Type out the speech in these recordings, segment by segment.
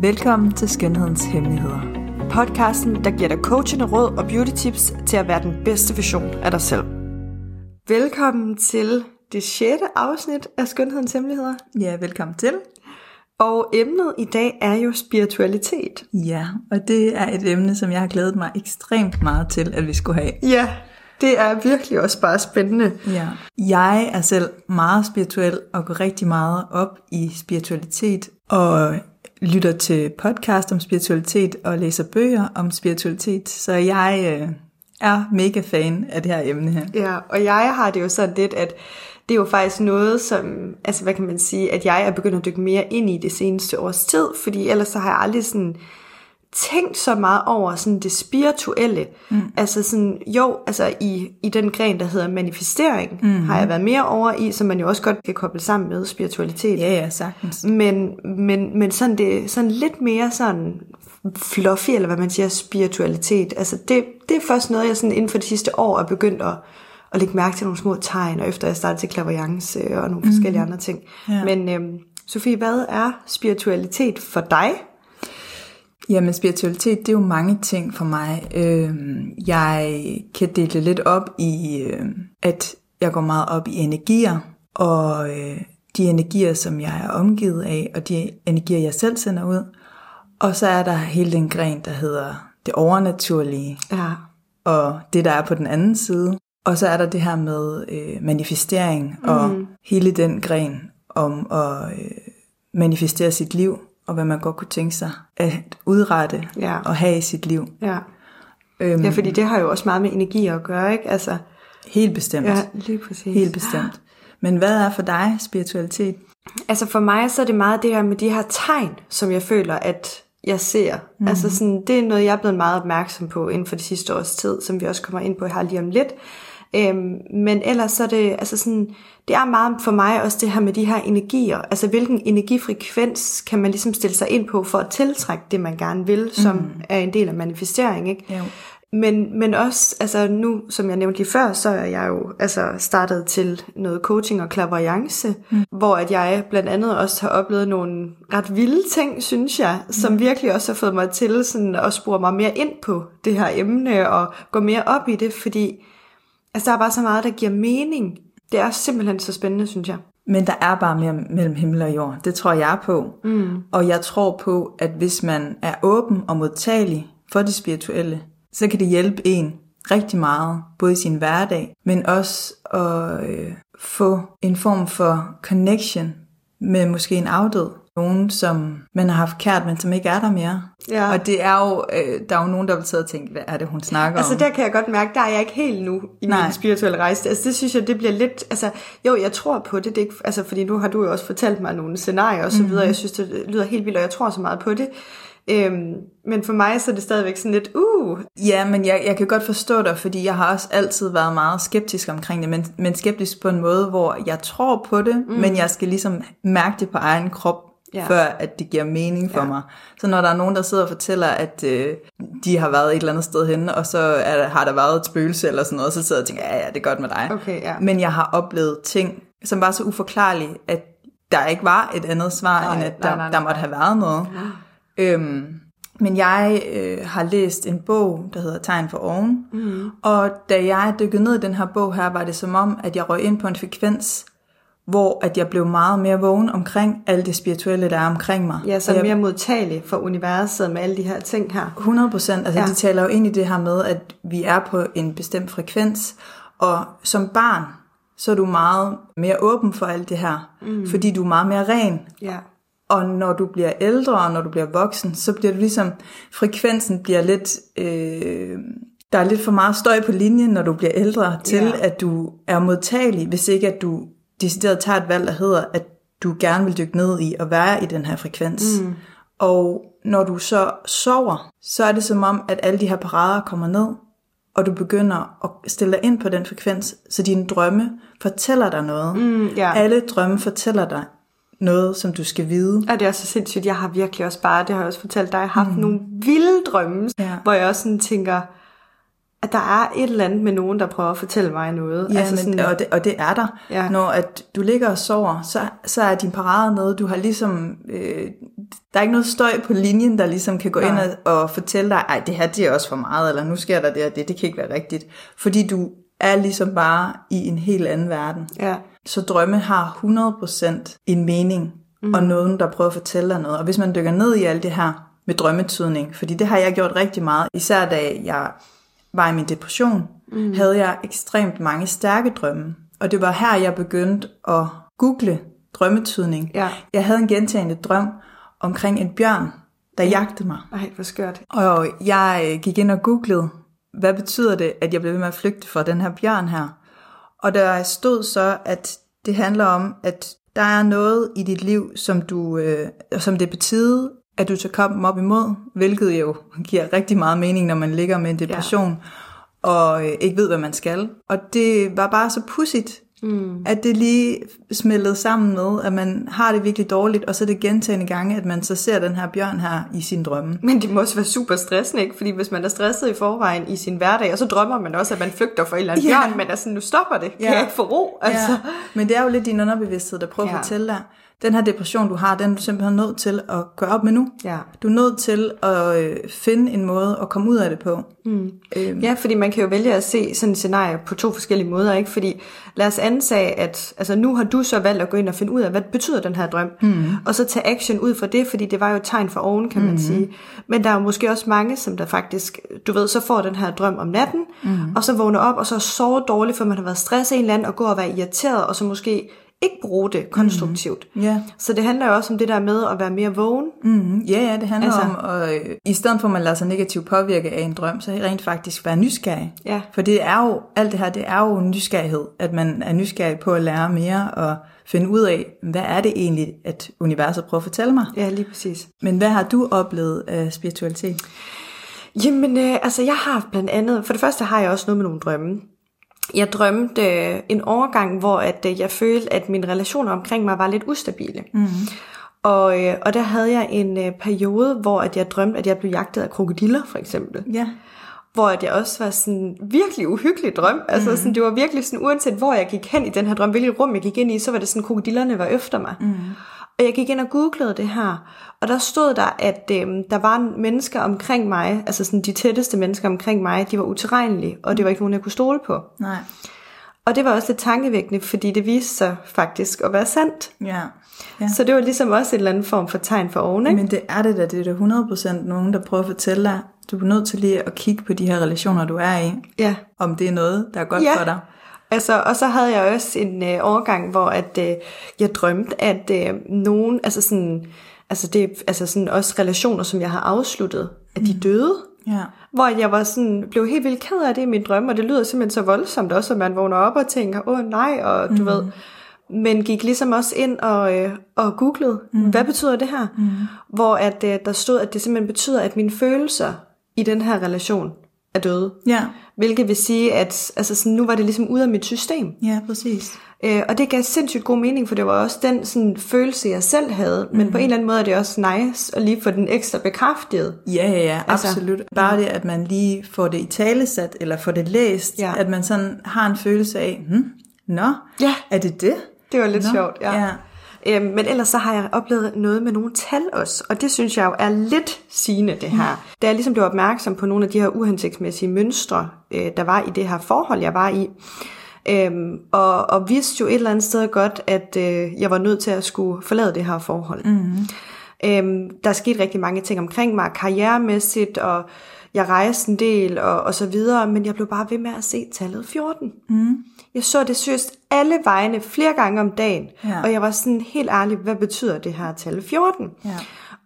Velkommen til Skønhedens Hemmeligheder. Podcasten, der giver dig coachende råd og beauty tips til at være den bedste version af dig selv. Velkommen til det sjette afsnit af Skønhedens Hemmeligheder. Ja, velkommen til. Og emnet i dag er jo spiritualitet. Ja, og det er et emne, som jeg har glædet mig ekstremt meget til, at vi skulle have. Ja, det er virkelig også bare spændende. Ja. Jeg er selv meget spirituel og går rigtig meget op i spiritualitet og lytter til podcast om spiritualitet og læser bøger om spiritualitet. Så jeg øh, er mega fan af det her emne her. Ja, og jeg har det jo sådan lidt, at det er jo faktisk noget, som, altså hvad kan man sige, at jeg er begyndt at dykke mere ind i det seneste års tid, fordi ellers så har jeg aldrig sådan tænkt så meget over sådan det spirituelle. Mm. Altså sådan, jo, altså i, i den gren, der hedder manifestering, mm. har jeg været mere over i, som man jo også godt kan koble sammen med spiritualitet. Ja, ja, sagtens. Men, men, men sådan, det, sådan lidt mere sådan fluffy, eller hvad man siger, spiritualitet. Altså det, det er først noget, jeg sådan inden for de sidste år er begyndt at, at lægge mærke til nogle små tegn, og efter jeg startede til klaverjance og nogle forskellige mm. andre ting. Ja. Men øhm, Sofie, hvad er spiritualitet for dig? Jamen spiritualitet, det er jo mange ting for mig. Øh, jeg kan dele det lidt op i, øh, at jeg går meget op i energier, og øh, de energier, som jeg er omgivet af, og de energier, jeg selv sender ud. Og så er der hele den gren, der hedder det overnaturlige, Ja. og det, der er på den anden side. Og så er der det her med øh, manifestering, og hele den gren om at øh, manifestere sit liv, og hvad man godt kunne tænke sig at udrette Ja. og have i sit liv. Ja. Øhm, ja, fordi det har jo også meget med energi at gøre, ikke? Altså, Helt bestemt. ja, lige præcis. Helt bestemt. Men hvad er for dig spiritualitet? Altså for mig så er det meget det her med de her tegn, som jeg føler, at jeg ser. Mm. Altså sådan, det er noget, jeg er blevet meget opmærksom på inden for de sidste års tid, som vi også kommer ind på her lige om lidt. Øhm, men ellers så er det, altså sådan, det er meget for mig også det her med de her energier. Altså hvilken energifrekvens kan man ligesom stille sig ind på for at tiltrække det, man gerne vil, som mm. er en del af manifestering, ikke? Jo. Men, men også, altså nu, som jeg nævnte lige før, så er jeg jo altså startet til noget coaching og klaverjance, mm. hvor at jeg blandt andet også har oplevet nogle ret vilde ting, synes jeg, som mm. virkelig også har fået mig til sådan at spore mig mere ind på det her emne og gå mere op i det, fordi altså, der er bare så meget, der giver mening. Det er simpelthen så spændende, synes jeg. Men der er bare mere mellem himmel og jord. Det tror jeg på. Mm. Og jeg tror på, at hvis man er åben og modtagelig for det spirituelle, så kan det hjælpe en rigtig meget, både i sin hverdag, men også at øh, få en form for connection med måske en afdød. Nogen, som man har haft kært, men som ikke er der mere. Ja. Og det er jo, øh, der er jo nogen, der vil sidde og tænke, hvad er det, hun snakker Altså om? der kan jeg godt mærke, der er jeg ikke helt nu i Nej. min spirituelle rejse. Altså det synes jeg, det bliver lidt, altså jo, jeg tror på det, det ikke, altså fordi nu har du jo også fortalt mig nogle scenarier og så videre, jeg synes, det lyder helt vildt, og jeg tror så meget på det. Øhm, men for mig så er det stadigvæk sådan lidt, uh, Ja, men jeg, jeg kan godt forstå dig, fordi jeg har også altid været meget skeptisk omkring det, men, men skeptisk på en måde, hvor jeg tror på det, mm. men jeg skal ligesom mærke det på egen krop, Ja. ja. før at det giver mening for Ja. ja. mig. Så når der er nogen, der sidder og fortæller, at øh, de har været et eller andet sted henne, og så er, der- har der været et spøgelse eller sådan noget, så sidder jeg og tænker, ja, ja, det er godt med dig. Okay, ja. Men jeg har oplevet ting, som var så uforklarlige, at der ikke var et andet svar, Nej, end at nej, der, nej, der nej. måtte have været noget. Øhm, men jeg øh, har læst en bog, der hedder Tegn for oven, mm. og da jeg dykkede ned i den her bog her, var det som om, at jeg røg ind på en frekvens, hvor at jeg blev meget mere vågen omkring alt det spirituelle, der er omkring mig. ja, så jeg, mere modtagelig for universet med alle de her ting her. 100 procent. Altså, ja. de taler jo ind i det her med, at vi er på en bestemt frekvens, og som barn, så er du meget mere åben for alt det her, mm. fordi du er meget mere ren. Ja, Og når du bliver ældre, og når du bliver voksen, så bliver du ligesom, frekvensen bliver lidt, øh, der er lidt for meget støj på linjen, når du bliver ældre, til Ja. at du er modtagelig, hvis ikke at du decideret tager et valg, der hedder, at du gerne vil dykke ned i og være i den her frekvens. Mm. Og når du så sover, så er det som om, at alle de her parader kommer ned, og du begynder at stille dig ind på den frekvens, så dine drømme fortæller dig noget. mm, ja. Alle drømme fortæller dig noget, som du skal vide. Og det er også så sindssygt. Jeg har virkelig også bare, det har jeg også fortalt dig, haft mm. nogle vilde drømme, Ja. hvor jeg også sådan tænker, at der er et eller andet med nogen, der prøver at fortælle mig noget. Ja, altså men, sådan, og, det, og det er der. Ja. Når at du ligger og sover, så, så er din parade noget, du har ligesom, øh, der er ikke noget støj på linjen, der ligesom kan gå Nej. ind og, og fortælle dig, ej, det her det er også for meget, eller nu sker der det og det, det kan ikke være rigtigt. Fordi du er ligesom bare i en helt anden verden. Ja. Så drømme har 100% en mening, mm. og nogen, der prøver at fortælle dig noget. Og hvis man dykker ned i alt det her med drømmetydning, fordi det har jeg gjort rigtig meget, især da jeg var i min depression, mm. havde jeg ekstremt mange stærke drømme. Og det var her, jeg begyndte at google drømmetydning. Ja. Jeg havde en gentagende drøm omkring en bjørn, der jagtede mig. Ej, hvor skørt. Og jeg øh, gik ind og googlede, hvad betyder det, at jeg blev ved med at flygte fra den her bjørn her? Og der stod så, at det handler om, at der er noget i dit liv, som, du, øh, som det betyder, at du tager kampen op imod, hvilket jo giver rigtig meget mening, når man ligger med en depression, ja. og øh, ikke ved, hvad man skal. Og det var bare så pudsigt, mm. at det lige smeltede sammen med, at man har det virkelig dårligt, og så er det gentagende gange, at man så ser den her bjørn her i sin drømme. Men det må også være super stressende, ikke? Fordi hvis man er stresset i forvejen i sin hverdag, og så drømmer man også, at man flygter fra en eller anden Ja. bjørn, men altså, nu stopper det. Kan Ja. jeg ikke få ro? Altså. Ja, men det er jo lidt din underbevidsthed, der prøver. Ja. at fortælle dig, den her depression, du har, den er du simpelthen nødt til at gøre op med nu. Ja. Du er nødt til at øh, finde en måde at komme ud af det på. Mm. Øhm, Ja, fordi man kan jo vælge at se sådan et scenarie på to forskellige måder, ikke? Fordi lad os antage, at altså, nu har du så valgt at gå ind og finde ud af, hvad betyder den her drøm, mm. og så tage action ud fra det, fordi det var jo et tegn for oven, kan man mm. sige. Men der er jo måske også mange, som der faktisk, du ved, så får den her drøm om natten, mm. og så vågner op, og så sover dårligt, for man har været stresset en eller anden, og går og være irriteret, og så måske ikke bruge det konstruktivt. Mm. Ja. Så det handler jo også om det der med at være mere vågen. Mm, ja, ja, det handler Altså- om, at øh, i stedet for at man lader sig negativt påvirke af en drøm, så rent faktisk være nysgerrig. Ja. For det er jo, alt det her, det er jo nysgerrighed, at man er nysgerrig på at lære mere og finde ud af, hvad er det egentlig, at universet prøver at fortælle mig. Ja, lige præcis. Men hvad har du oplevet af spiritualitet? Jamen, øh, altså jeg har blandt andet, for det første har jeg også noget med nogle drømme. Jeg drømte øh, en overgang, hvor at, øh, jeg følte, at mine relationer omkring mig var lidt ustabile. Mm. Og, øh, og der havde jeg en øh, periode, hvor at jeg drømte, at jeg blev jagtet af krokodiller, for eksempel. Ja. Hvor at jeg også var sådan virkelig uhyggelig drøm. Altså sådan, det var virkelig sådan, uanset hvor jeg gik hen i den her drøm, hvilket rum jeg gik ind i, så var det sådan, krokodillerne var efter mig. Mm. Og jeg gik ind og googlede det her, og der stod der, at øh, der var mennesker omkring mig, altså sådan de tætteste mennesker omkring mig, de var utilregnelige, og det var ikke nogen, jeg kunne stole på. Nej. Og det var også lidt tankevækkende, fordi det viste sig faktisk at være sandt. Ja. ja. Så det var ligesom også en eller anden form for tegn for oven, ikke? Men det er det da, det er da 100% nogen, der prøver at fortælle dig, du er nødt til lige at kigge på de her relationer, du er i, Ja. om det er noget, der er godt Ja. for dig. Altså, og så havde jeg også en øh, overgang, hvor at, øh, jeg drømte, at øh, nogen, altså sådan, altså det, altså sådan også relationer, som jeg har afsluttet, at de døde. Ja. Hvor jeg var sådan, blev helt vildt ked af det i min drømme, og det lyder simpelthen så voldsomt også, at man vågner op og tænker, åh nej, og du mm. ved. Men gik ligesom også ind og, øh, og googlede, mm. hvad betyder det her? Mm. Hvor at, øh, der stod, at det simpelthen betyder, at mine følelser i den her relation er døde. Ja. Hvilket vil sige, at altså sådan, nu var det ligesom ude af mit system. Ja, præcis. Øh, og det gav sindssygt god mening, for det var også den sådan, følelse, jeg selv havde. Men på en eller anden måde er det også nice at lige få den ekstra bekræftet. Ja, ja, ja, Altså- absolut. Bare det, at man lige får det i talesat, eller får det læst, Ja. at man sådan har en følelse af, hm, nå, Ja. er det det? Det var lidt Nå, sjovt, ja. ja. Øhm, men ellers så har jeg oplevet noget med nogle tal også, og det synes jeg jo er lidt sigende det her. Da jeg ligesom blev opmærksom på nogle af de her uhensigtsmæssige mønstre, øh, der var i det her forhold, jeg var i, øhm, og, og vidste jo et eller andet sted godt, at øh, jeg var nødt til at skulle forlade det her forhold. Mm-hmm. Øhm, der skete rigtig mange ting omkring mig, karrieremæssigt, og jeg rejste en del, og, og så videre, men jeg blev bare ved med at se tallet 14. Mm. Jeg så det seriøst alle vegne flere gange om dagen, Ja. og jeg var sådan helt ærlig, hvad betyder det her tal 14? Ja.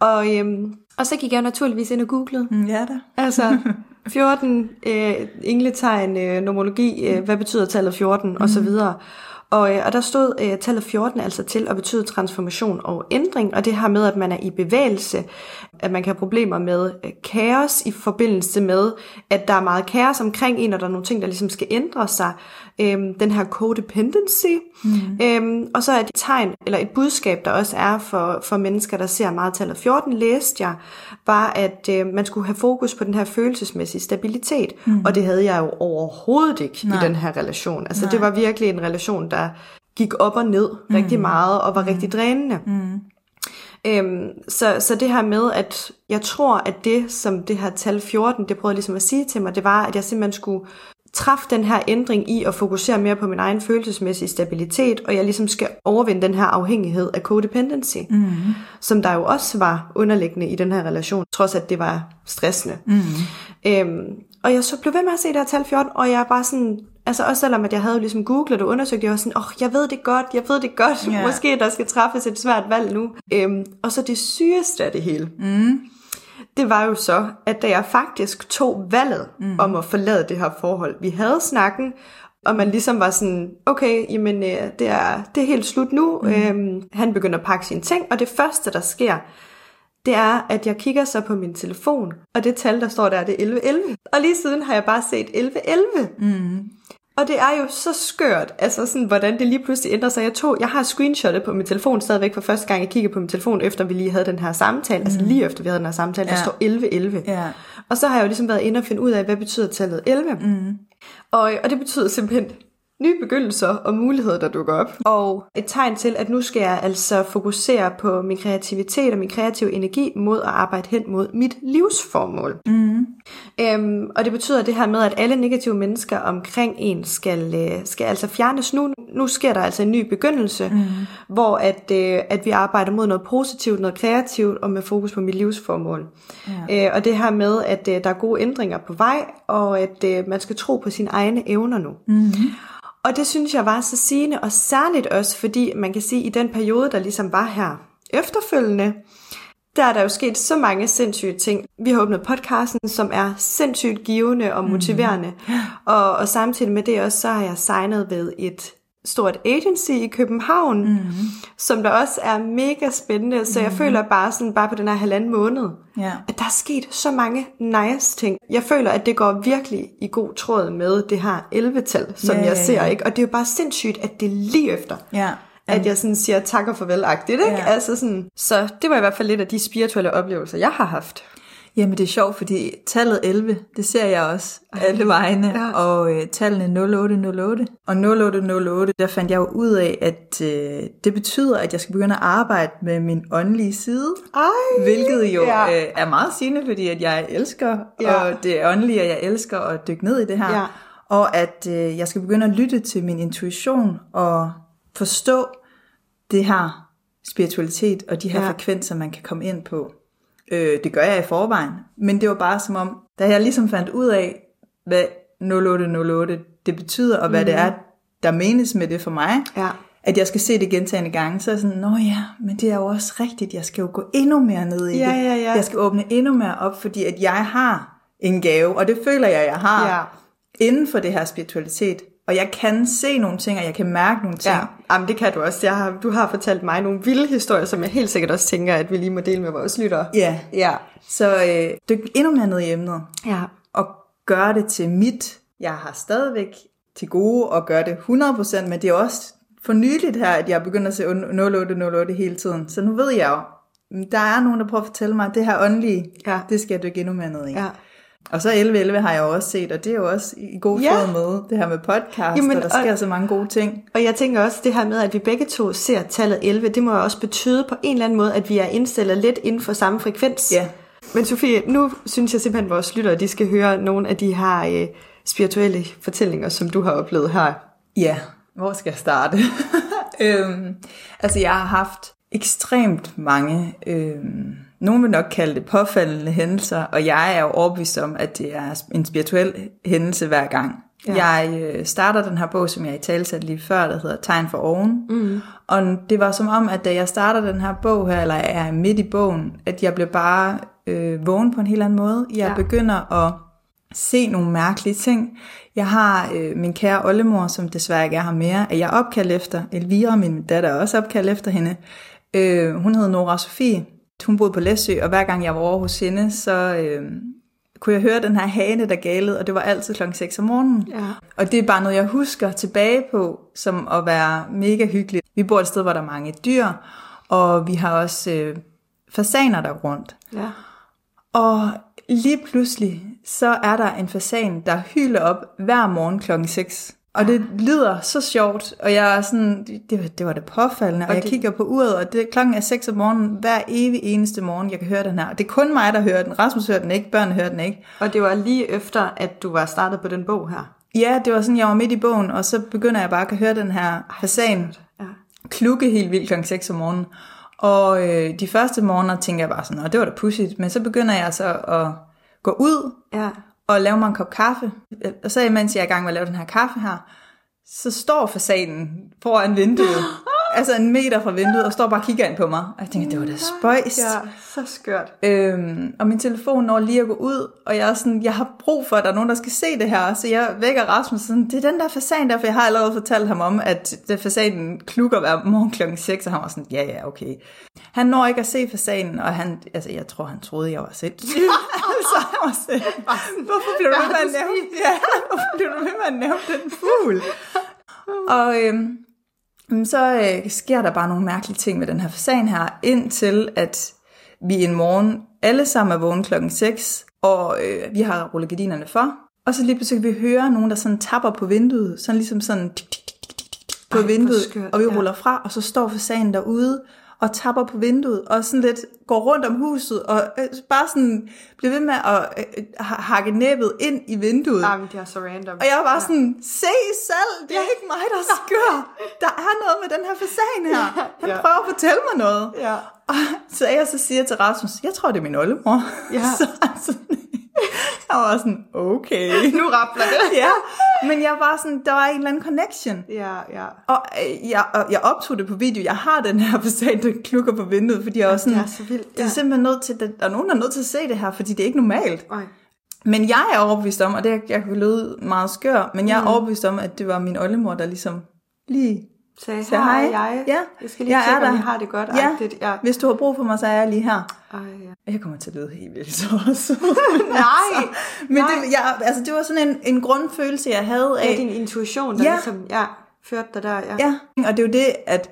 Og, øhm, og så gik jeg naturligvis ind og googlede. Mm, Ja da. Altså 14 øh, engletegn, øh, nomologi, øh, hvad betyder tallet 14 mm. og så videre. Og, øh, og der stod øh, tallet 14 altså til at betyde transformation og ændring, og det her med, at man er i bevægelse, at man kan have problemer med øh, kaos i forbindelse med, at der er meget kaos omkring en, og der er nogle ting, der ligesom skal ændre sig. Øhm, den her codependency. Mm. Øhm, og så er et tegn, eller et budskab, der også er for, for mennesker, der ser meget tallet 14, læste jeg, var, at øh, man skulle have fokus på den her følelsesmæssige stabilitet. Mm. Og det havde jeg jo overhovedet ikke Nej. i den her relation. Altså Nej. det var virkelig en relation, der gik op og ned mm. rigtig meget, og var mm. rigtig drænende. Mm. Øhm, så, så det her med, at jeg tror, at det, som det her tal 14, det prøvede ligesom at sige til mig, det var, at jeg simpelthen skulle træffe den her ændring i at fokusere mere på min egen følelsesmæssige stabilitet, og jeg ligesom skal overvinde den her afhængighed af codependency, mm. som der jo også var underliggende i den her relation, trods at det var stressende. Mm. Øhm, og jeg så blev ved med at se det her tal 14, og jeg var sådan, altså også selvom at jeg havde ligesom googlet og undersøgt, jeg var sådan, åh, oh, jeg ved det godt, jeg ved det godt, yeah. måske der skal træffes et svært valg nu. Øhm, og så det sygeste af det hele, mm. det var jo så, at da jeg faktisk tog valget mm. om at forlade det her forhold, vi havde snakken, og man ligesom var sådan, okay, jamen øh, det, er, det er helt slut nu. Mm. Øhm, han begynder at pakke sine ting, og det første, der sker, det er, at jeg kigger så på min telefon, og det tal, der står der, det er 1111. Og lige siden har jeg bare set 1111. Mm. Og det er jo så skørt, altså sådan, hvordan det lige pludselig ændrer sig. Jeg, tog, jeg har screenshotet på min telefon stadigvæk for første gang, jeg kiggede på min telefon, efter vi lige havde den her samtale. Mm. Altså lige efter vi havde den her samtale, ja. der står 1111. Ja. Og så har jeg jo ligesom været inde og finde ud af, hvad betyder tallet 11. Mm. Og, og det betyder simpelthen nye begyndelser og muligheder, der dukker op. Og et tegn til, at nu skal jeg altså fokusere på min kreativitet og min kreative energi mod at arbejde hen mod mit livsformål. Mm. Øhm, og det betyder det her med, at alle negative mennesker omkring en skal, øh, skal altså fjernes nu. Nu sker der altså en ny begyndelse, mm. hvor at, øh, at vi arbejder mod noget positivt, noget kreativt og med fokus på mit livsformål. Ja. Øh, og det her med, at øh, der er gode ændringer på vej, og at øh, man skal tro på sine egne evner nu. Mm. Og det synes jeg var så sigende, og særligt også, fordi man kan sige, at i den periode, der ligesom var her efterfølgende, der er der jo sket så mange sindssyge ting. Vi har åbnet podcasten, som er sindssygt givende og motiverende. Mm. Og, og samtidig med det også, så har jeg signet ved et stort agency i København, mm. som der også er mega spændende. Så jeg mm. føler bare sådan, bare på den her halvanden måned, ja. at der er sket så mange nice ting. Jeg føler, at det går virkelig i god tråd med det her 11-tal, som ja, jeg ser. Ja. Ikke? Og det er jo bare sindssygt, at det er lige efter. Ja at jeg sådan siger tak og farvel-agtigt, ikke? Ja. Altså sådan, så det var i hvert fald lidt af de spirituelle oplevelser, jeg har haft. Jamen det er sjovt, fordi tallet 11, det ser jeg også alle vegne, ja. og øh, tallene 0808. Og 0808, der fandt jeg jo ud af, at øh, det betyder, at jeg skal begynde at arbejde med min åndelige side. Ej, hvilket jo ja. øh, er meget sigende, fordi at jeg elsker, ja. og det åndelige, og jeg elsker at dykke ned i det her. Ja. Og at øh, jeg skal begynde at lytte til min intuition og forstå det her spiritualitet og de her ja. frekvenser, man kan komme ind på. Øh, det gør jeg i forvejen, men det var bare som om, da jeg ligesom fandt ud af, hvad 0808 det betyder, og hvad mm. det er, der menes med det for mig, ja. at jeg skal se det gentagende gange, så er jeg sådan, nå ja, men det er jo også rigtigt, jeg skal jo gå endnu mere ned i ja, det. Ja, ja. Jeg skal åbne endnu mere op, fordi at jeg har en gave, og det føler jeg, jeg har, ja. inden for det her spiritualitet. Og jeg kan se nogle ting, og jeg kan mærke nogle ting. Ja, jamen det kan du også. Jeg har, du har fortalt mig nogle vilde historier, som jeg helt sikkert også tænker, at vi lige må dele med vores lyttere. Ja, ja. så øh, dyk endnu mere ned i emnet. Ja. Og gør det til mit. Jeg har stadigvæk til gode at gøre det 100%, men det er også for nyligt her, at jeg begynder at se 0808 hele tiden. Så nu ved jeg jo, der er nogen, der prøver at fortælle mig, at det her åndelige, ja. det skal jeg dykke endnu mere ned i. Ja. Og så 11.11 har jeg også set, og det er jo også i god ja. tråd med det her med podcast, Jamen, og der sker og, så mange gode ting. Og jeg tænker også det her med, at vi begge to ser tallet 11, det må jo også betyde på en eller anden måde, at vi er indstillet lidt inden for samme frekvens. Ja. Men Sofie, nu synes jeg simpelthen, at vores lyttere de skal høre nogle af de her øh, spirituelle fortællinger, som du har oplevet her. Ja, hvor skal jeg starte? øhm, altså jeg har haft ekstremt mange... Øhm, nogen vil nok kalde det påfaldende hændelser, og jeg er jo overbevist om, at det er en spirituel hændelse hver gang. Ja. Jeg øh, starter den her bog, som jeg i tale lige før, der hedder Tegn for oven. Mm. Og det var som om, at da jeg starter den her bog her, eller er midt i bogen, at jeg blev bare øh, vågen på en helt anden måde. Jeg ja. begynder at se nogle mærkelige ting. Jeg har øh, min kære oldemor, som desværre ikke er her mere, at jeg er opkaldt efter. Elvira, min datter, er også opkaldt efter hende. Øh, hun hedder Nora Sofie, hun boede på Læsø, og hver gang jeg var over hos hende, så øh, kunne jeg høre den her hane, der galede, og det var altid klokken 6 om morgenen. Ja. Og det er bare noget, jeg husker tilbage på, som at være mega hyggeligt. Vi bor et sted, hvor der er mange dyr, og vi har også øh, fasaner der rundt. Ja. Og lige pludselig, så er der en fasan, der hylder op hver morgen klokken 6. Og det lyder så sjovt, og jeg er sådan, det, det var det påfaldende, og, og jeg det- kigger på uret, og det, klokken er 6 om morgenen, hver evig eneste morgen, jeg kan høre den her. Og det er kun mig, der hører den. Rasmus hører den ikke, børnene hører den ikke. Og det var lige efter, at du var startet på den bog her. Ja, det var sådan, jeg var midt i bogen, og så begynder jeg bare at høre den her fasan Ja. klukke helt vildt klokken 6 om morgenen. Og øh, de første morgener tænker jeg bare sådan, og det var da pudsigt, men så begynder jeg så at gå ud Ja. Og lave mig en kop kaffe. Og så mens jeg er i gang med at lave den her kaffe her, så står fasanen foran vinduet, altså en meter fra vinduet, og står bare og kigger ind på mig. Og jeg tænker, det var da spøjst. Ja, så skørt. Øhm, og min telefon når lige at gå ud, og jeg er sådan, jeg har brug for, at der er nogen, der skal se det her. Så jeg vækker Rasmus sådan, det er den der fasan der, for jeg har allerede fortalt ham om, at det fasanen klukker hver morgen klokken 6, og han var sådan, ja ja, okay. Han når ikke at se fasanen, og han, altså jeg tror, han troede, jeg var sindssyg. så han var sådan, hvorfor blev du ved med at nævne, ja, hvorfor blev du ved med at nævne den fugl? Og øhm, så øh, sker der bare nogle mærkelige ting med den her fasan her, indtil at vi en morgen alle sammen er vågne klokken 6, og øh, vi har rullet gardinerne for. Og så lige pludselig kan vi høre nogen, der sådan tapper på vinduet, sådan ligesom sådan tik, tik, tik, tik, tik, på Ej, vinduet, skørt, og vi ja. ruller fra, og så står fasanen derude og tapper på vinduet, og sådan lidt går rundt om huset, og øh, bare sådan bliver ved med at øh, ha- hakke næbbet ind i vinduet. Jamen, det er så random. Og jeg var bare sådan, se selv, det er ikke mig, der skør. Der er noget med den her fasan her. Han Ja. prøver at fortælle mig noget. Ja. Og så jeg så siger til Rasmus, jeg tror, det er min oldemor. Ja. Så han sådan, jeg var sådan, okay. Nu rappler det. ja, men jeg var sådan, der var en eller anden connection. Ja, ja. Og øh, jeg, og jeg optog det på video. Jeg har den her fasan, der klukker på vinduet, fordi jeg var sådan, det er så vildt, det er ja. simpelthen nødt til, der er nogen, der er nødt til at se det her, fordi det er ikke normalt. Oj. Men jeg er overbevist om, og det jeg kan lyde meget skør, men jeg er Mm. overbevist om, at det var min oldemor, der ligesom lige Sagde, sagde hej, jeg. Ja, Jeg skal lige jeg tjekke, er om I der. har det godt. Ja. agtigt. ja. Hvis du har brug for mig, så er jeg lige her. Ej, ja. Jeg kommer til at lyde helt vildt så også. Nej, Men nej. det, jeg, altså, det var sådan en, en grundfølelse, jeg havde af... Det er din intuition, der Ja. ligesom ja, førte dig der. Ja. Ja, og det er jo det, at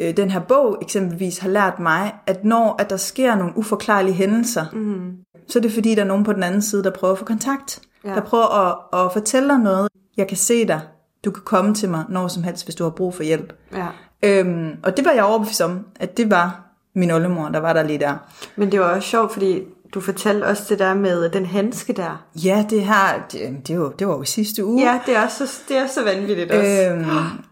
øh, den her bog eksempelvis har lært mig, at når at der sker nogle uforklarlige hændelser, mm. så er det fordi, der er nogen på den anden side, der prøver at få kontakt. Ja. Ja. Der prøver at, at fortælle dig noget. Jeg kan se dig. Du kan komme til mig når som helst, hvis du har brug for hjælp. ja. Øhm, og det var jeg overbevist om, at det var min oldemor, der var der lige der. Men det var også sjovt, fordi du fortalte også det der med den handske der. Ja, det her, det, det, var, det var jo sidste uge. Ja, det er så, det er så vanvittigt også. Øhm,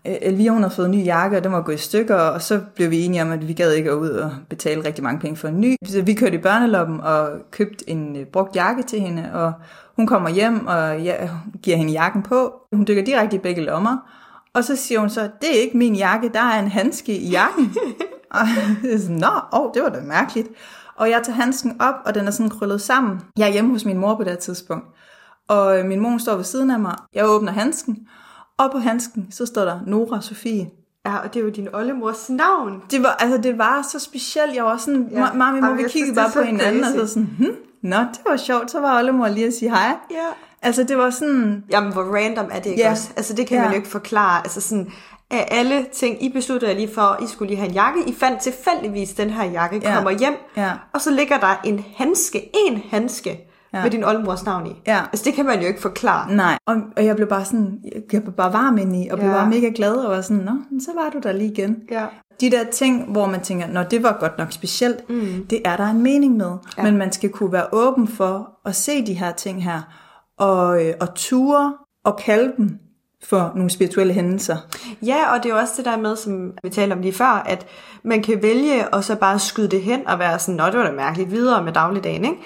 Elvira hun havde fået en ny jakke, og den var gået i stykker, og så blev vi enige om, at vi gad ikke at ud og betale rigtig mange penge for en ny. Så vi kørte i børneloppen og købte en øh, brugt jakke til hende, og hun kommer hjem, og jeg giver hende jakken på. Hun dykker direkte i begge lommer, og så siger hun så, det er ikke min jakke, der er en handske i jakken. og jeg er sådan, nå, åh, det var da mærkeligt. Og jeg tager handsken op, og den er sådan krøllet sammen. Jeg er hjemme hos min mor på det tidspunkt. Og øh, min mor står ved siden af mig. Jeg åbner handsken, og på handsken, så står der Nora Sofie. Ja, og det er jo din oldemors navn. Det var, altså, det var så specielt. Jeg var sådan, Ja. mami, må vi jeg kigge synes, bare på hinanden, og så crazy. sådan, hm, nå, det var sjovt. Så var oldemor lige at sige hej. Ja. Altså, det var sådan, Jamen, hvor random er det ikke Ja. også? Altså, det kan Ja. man jo ikke forklare. Altså sådan, af alle ting, I besluttede lige for, at I skulle lige have en jakke. I fandt tilfældigvis den her jakke, Ja. kommer hjem, Ja. og så ligger der en handske, en handske, ja. med din oldemors navn i. Ja. Altså, det kan man jo ikke forklare. nej. Og, og jeg blev bare sådan, jeg blev bare varm ind i, og blev Ja. bare mega glad, og var sådan, nå, så var du der lige igen. Ja. De der ting, hvor man tænker, når det var godt nok specielt, mm. det er der en mening med. Ja. Men man skal kunne være åben for at se de her ting her, og, øh, og ture og kalde dem for nogle spirituelle hændelser. Ja, og det er jo også det der med, som vi talte om lige før, at man kan vælge og så bare skyde det hen og være sådan, nå, det var da mærkeligt, videre med dagligdagen, ikke?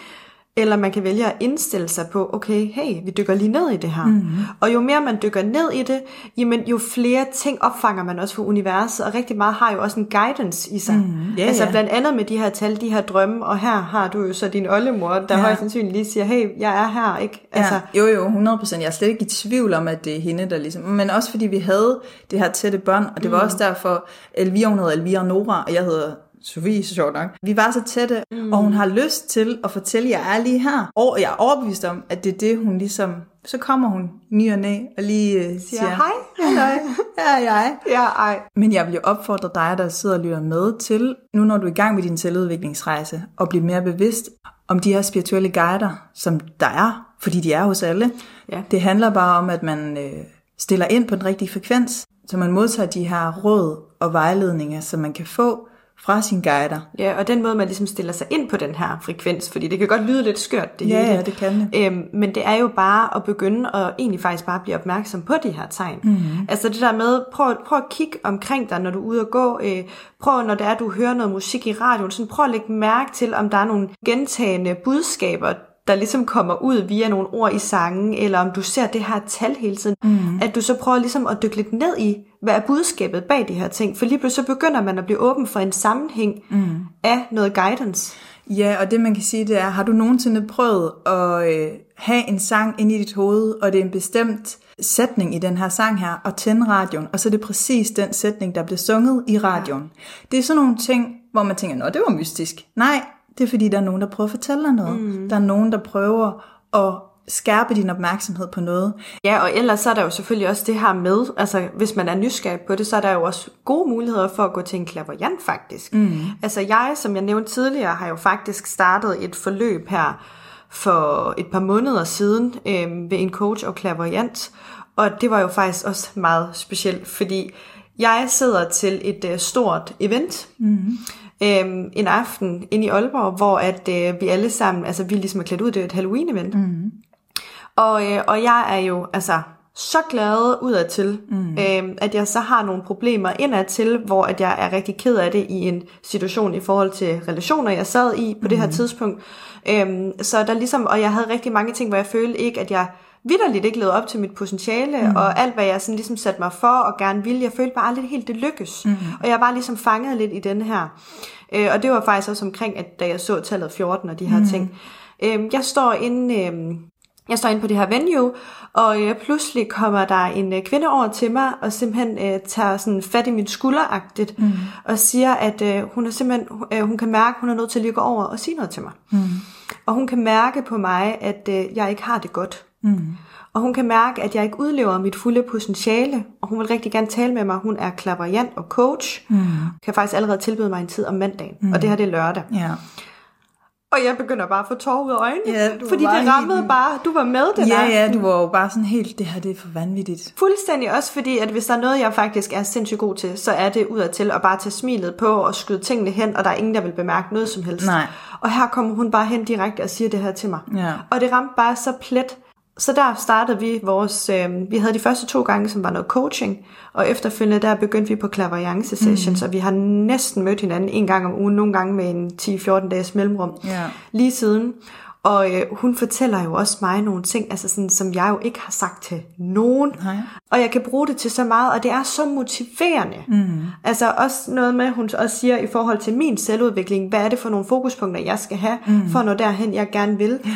Eller man kan vælge at indstille sig på, okay, hey, vi dykker lige ned i det her. Mm-hmm. Og jo mere man dykker ned i det, jamen jo flere ting opfanger man også for universet, og rigtig meget har jo også en guidance i sig. Mm-hmm. Ja, altså ja. blandt andet med de her tal, de her drømme, og her har du jo så din oldemor, der ja. Højst sandsynligt lige siger, hey, jeg er her, ikke? Altså, Ja, jo jo, 100%. Jeg er slet ikke i tvivl om, at det er hende, der ligesom... Men også fordi vi havde det her tætte bånd, og det var også derfor, Elvira, hun hedder Elvira Nora, og jeg hedder Sofie, så sjovt nok. Vi var så tætte, mm. og hun har lyst til at fortælle, at jeg er lige her. Og jeg er overbevist om, at det er det, hun ligesom... Så kommer hun ny og næ og lige uh, siger, siger, hej, hej, her er jeg. Ja, ej. Men jeg vil jo opfordre dig, der sidder og lytter med til, nu når du er i gang med din selvudviklingsrejse, og blive mere bevidst om de her spirituelle guider, som der er, fordi de er hos alle. Ja. Det handler bare om, at man øh, stiller ind på den rigtige frekvens, så man modtager de her råd og vejledninger, som man kan få fra sin guider. Ja, og den måde, man ligesom stiller sig ind på den her frekvens, fordi det kan godt lyde lidt skørt, det Ja, hele. ja, det kan det. Øhm, men det er jo bare at begynde at egentlig faktisk bare blive opmærksom på de her tegn. Mm-hmm. Altså det der med, prøv, prøv at kigge omkring dig, når du er ude og gå. Øh, prøv, når det er, du hører noget musik i radioen, sådan prøv at lægge mærke til, om der er nogle gentagende budskaber, der ligesom kommer ud via nogle ord i sangen, eller om du ser det her tal hele tiden, mm. at du så prøver ligesom at dykke lidt ned i, hvad er budskabet bag de her ting, for lige pludselig så begynder man at blive åben for en sammenhæng mm. af noget guidance. Ja, og det man kan sige, det er, har du nogensinde prøvet at øh, have en sang ind i dit hoved, og det er en bestemt sætning i den her sang her, og tænde radioen, og så er det præcis den sætning, der bliver sunget i radioen. Ja. Det er sådan nogle ting, hvor man tænker, nå, det var mystisk. Nej, det er fordi, der er nogen, der prøver at fortælle dig noget. Mm. Der er nogen, der prøver at skærpe din opmærksomhed på noget. Ja, og ellers så er der jo selvfølgelig også det her med, altså hvis man er nysgerrig på det, så er der jo også gode muligheder for at gå til en klaverjant faktisk. Mm. Altså jeg, som jeg nævnte tidligere, har jo faktisk startet et forløb her for et par måneder siden øh, ved en coach og klaverjant, og det var jo faktisk også meget specielt, fordi jeg sidder til et øh, stort event, mm øhm, en aften inde i Aalborg, hvor at øh, vi alle sammen, altså vi ligesom er klædt ud, det er et Halloween-event. Mm. Og, øh, og jeg er jo altså så glad udadtil, mm. øhm, at jeg så har nogle problemer indadtil, hvor at jeg er rigtig ked af det i en situation i forhold til relationer, jeg sad i på mm. det her tidspunkt. Øhm, så der ligesom, og jeg havde rigtig mange ting, hvor jeg følte ikke, at jeg vidderligt ikke levede op til mit potentiale, mm. og alt hvad jeg sådan ligesom satte mig for og gerne ville, jeg følte bare aldrig helt, det lykkes. Mm. Og jeg var ligesom fanget lidt i den her. Øh, og det var faktisk også omkring, at da jeg så tallet 14 og de her mm. ting. Øh, jeg står inde... Øh, jeg står inde på det her venue, og øh, pludselig kommer der en øh, kvinde over til mig, og simpelthen øh, tager sådan fat i mit skulderagtigt, mm. og siger, at øh, hun er simpelthen, øh, hun kan mærke, at hun er nødt til at lige gå over og sige noget til mig. Mm. Og hun kan mærke på mig, at øh, jeg ikke har det godt. Mm. Og hun kan mærke, at jeg ikke udlever mit fulde potentiale, og hun vil rigtig gerne tale med mig. Hun er klaverjant og coach, mm. kan faktisk allerede tilbyde mig en tid om mandagen, mm. og det her det er lørdag. Ja. Og jeg begynder bare at få tårer ud af øjnene, Ja, fordi det rammede helt- bare, du var med den Ja, aften. ja, du var jo bare sådan helt, det her det er for vanvittigt. Fuldstændig også fordi, at hvis der er noget, jeg faktisk er sindssygt god til, så er det udadtil at bare tage smilet på og skyde tingene hen, og der er ingen, der vil bemærke noget som helst. Nej. Og her kommer hun bare hen direkte og siger det her til mig. Ja. Og det ramte bare så plet. Så der startede vi vores, øh, vi havde de første to gange, som var noget coaching, og efterfølgende der begyndte vi på klaverjance sessions, mm. og vi har næsten mødt hinanden en gang om ugen, nogle gange med en 10-14 dages mellemrum, Ja. lige siden. Og øh, hun fortæller jo også mig nogle ting, altså sådan, som jeg jo ikke har sagt til nogen. Nej. Og jeg kan bruge det til så meget, og det er så motiverende. Mm. Altså også noget med, hun også siger i forhold til min selvudvikling, hvad er det for nogle fokuspunkter, jeg skal have, mm. for at nå derhen, jeg gerne vil. Ja.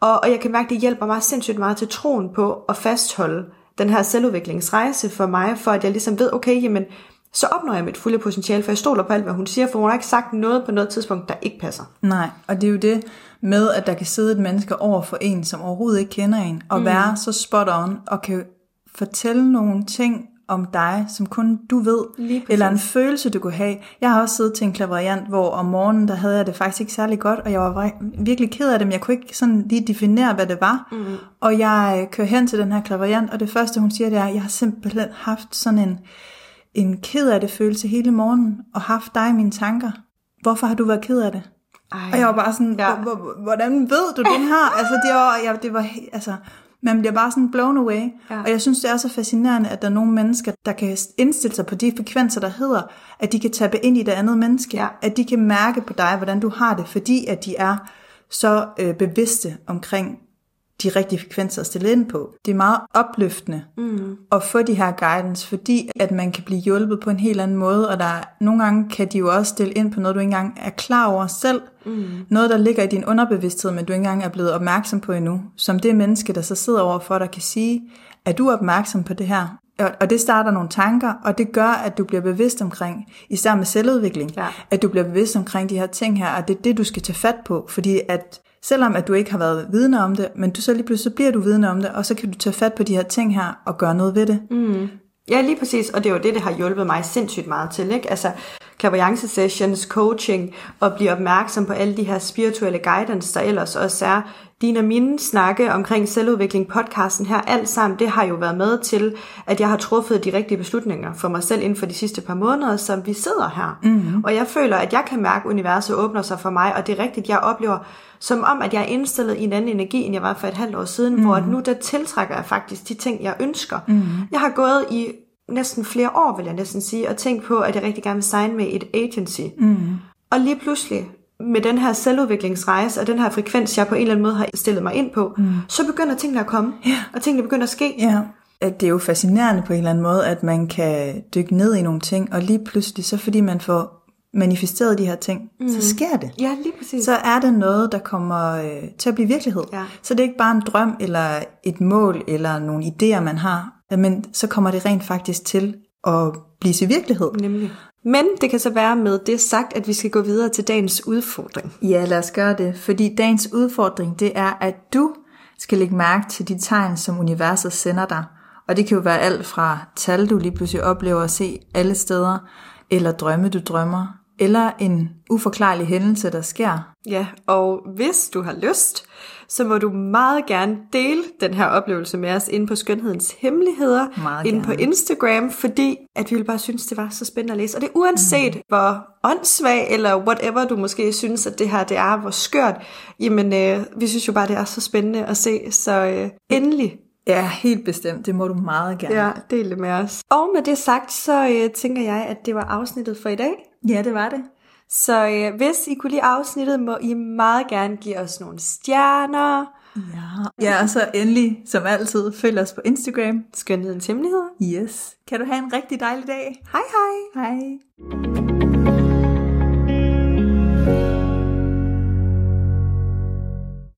Og, og jeg kan mærke, det hjælper mig sindssygt meget til troen på at fastholde den her selvudviklingsrejse for mig, for at jeg ligesom ved, okay, jamen, så opnår jeg mit fulde potentiale, for jeg stoler på alt, hvad hun siger, for hun har ikke sagt noget på noget tidspunkt, der ikke passer. Nej, og det er jo det med, at der kan sidde et menneske over for en, som overhovedet ikke kender en, og mm. være så spot on, og kan fortælle nogle ting om dig, som kun du ved, eller en følelse, du kunne have. Jeg har også siddet til en klaverjant, hvor om morgenen, der havde jeg det faktisk ikke særlig godt, og jeg var virkelig ked af det, men jeg kunne ikke sådan lige definere, hvad det var. Mm. Og jeg øh, kører hen til den her klaverjant, og det første, hun siger, det er, jeg har simpelthen haft sådan en, en ked af det følelse hele morgenen, og haft dig i mine tanker. Hvorfor har du været ked af det? Ej. Og jeg var bare sådan, Ja. hvordan ved du det her? Altså, det var, jeg, det var, altså, man bliver bare sådan blown away. Ja. Og jeg synes, det er så fascinerende, at der er nogle mennesker, der kan indstille sig på de frekvenser, der hedder, at de kan tabe ind i det andet menneske. Ja. At de kan mærke på dig, hvordan du har det, fordi at de er så øh, bevidste omkring de rigtige frekvenser at stille ind på. Det er meget opløftende mm. at få de her guidance, fordi at man kan blive hjulpet på en helt anden måde, og der er, nogle gange kan de jo også stille ind på noget, du ikke engang er klar over selv. Mm. Noget, der ligger i din underbevidsthed, men du ikke engang er blevet opmærksom på endnu. Som det menneske, der så sidder over for dig, kan sige, er du opmærksom på det her? Og, og det starter nogle tanker, og det gør, at du bliver bevidst omkring, især med selvudvikling, Ja. at du bliver bevidst omkring de her ting her, og det er det, du skal tage fat på, fordi at selvom at du ikke har været vidne om det, men du så lige pludselig så bliver du vidne om det, og så kan du tage fat på de her ting her og gøre noget ved det. Mm. Ja, lige præcis, og det er jo det, det har hjulpet mig sindssygt meget til, ikke? Altså, clairvoyance sessions, coaching, og blive opmærksom på alle de her spirituelle guidance, der ellers også er. Dine og mine snakke omkring selvudvikling, podcasten her, alt sammen, det har jo været med til, at jeg har truffet de rigtige beslutninger for mig selv inden for de sidste par måneder, som vi sidder her. Mm-hmm. Og jeg føler, at jeg kan mærke, at universet åbner sig for mig, og det er rigtigt, jeg oplever, som om, at jeg er indstillet i en anden energi, end jeg var for et halvt år siden, mm-hmm. hvor at nu der tiltrækker jeg faktisk de ting, jeg ønsker. Mm-hmm. Jeg har gået i næsten flere år, vil jeg næsten sige, og tænkt på, at jeg rigtig gerne vil signe med et agency. Mm. Og lige pludselig, med den her selvudviklingsrejse, og den her frekvens, jeg på en eller anden måde har stillet mig ind på, mm. så begynder tingene at komme, Ja. og tingene begynder at ske. Ja. At det er jo fascinerende på en eller anden måde, at man kan dykke ned i nogle ting, og lige pludselig, så fordi man får manifesteret de her ting, mm. så sker det. Ja, lige præcis. Så er det noget, der kommer øh, til at blive virkelighed. Ja. Så det er ikke bare en drøm, eller et mål, eller nogle idéer, man har, men så kommer det rent faktisk til at blive til virkelighed. Nemlig. Men det kan så være med det sagt, at vi skal gå videre til dagens udfordring. Ja, lad os gøre det, fordi dagens udfordring, det er, at du skal lægge mærke til de tegn, som universet sender dig. Og det kan jo være alt fra tal, du lige pludselig oplever at se alle steder, eller drømme, du drømmer, eller en uforklarlig hændelse, der sker. Ja, og hvis du har lyst, så må du meget gerne dele den her oplevelse med os inde på Skønhedens Hemmeligheder, Meget inde på. Instagram, fordi at vi vil bare synes, det var så spændende at læse. Og det er uanset mm. hvor åndssvag eller whatever du måske synes, at det her det er, hvor skørt, jamen øh, vi synes jo bare, det er så spændende at se, så øh, endelig Ja, helt bestemt. Det må du meget gerne. ja, del det med os. Og med det sagt, så øh, tænker jeg, at det var afsnittet for i dag. Ja det var det. Så øh, hvis I kunne lide afsnittet, må I meget gerne give os nogle stjerner, Ja. ja, og så endelig, som altid, følg os på Instagram. Skønhedens Hemmeligheder. Yes. Kan du have en rigtig dejlig dag. Hej hej! Hej.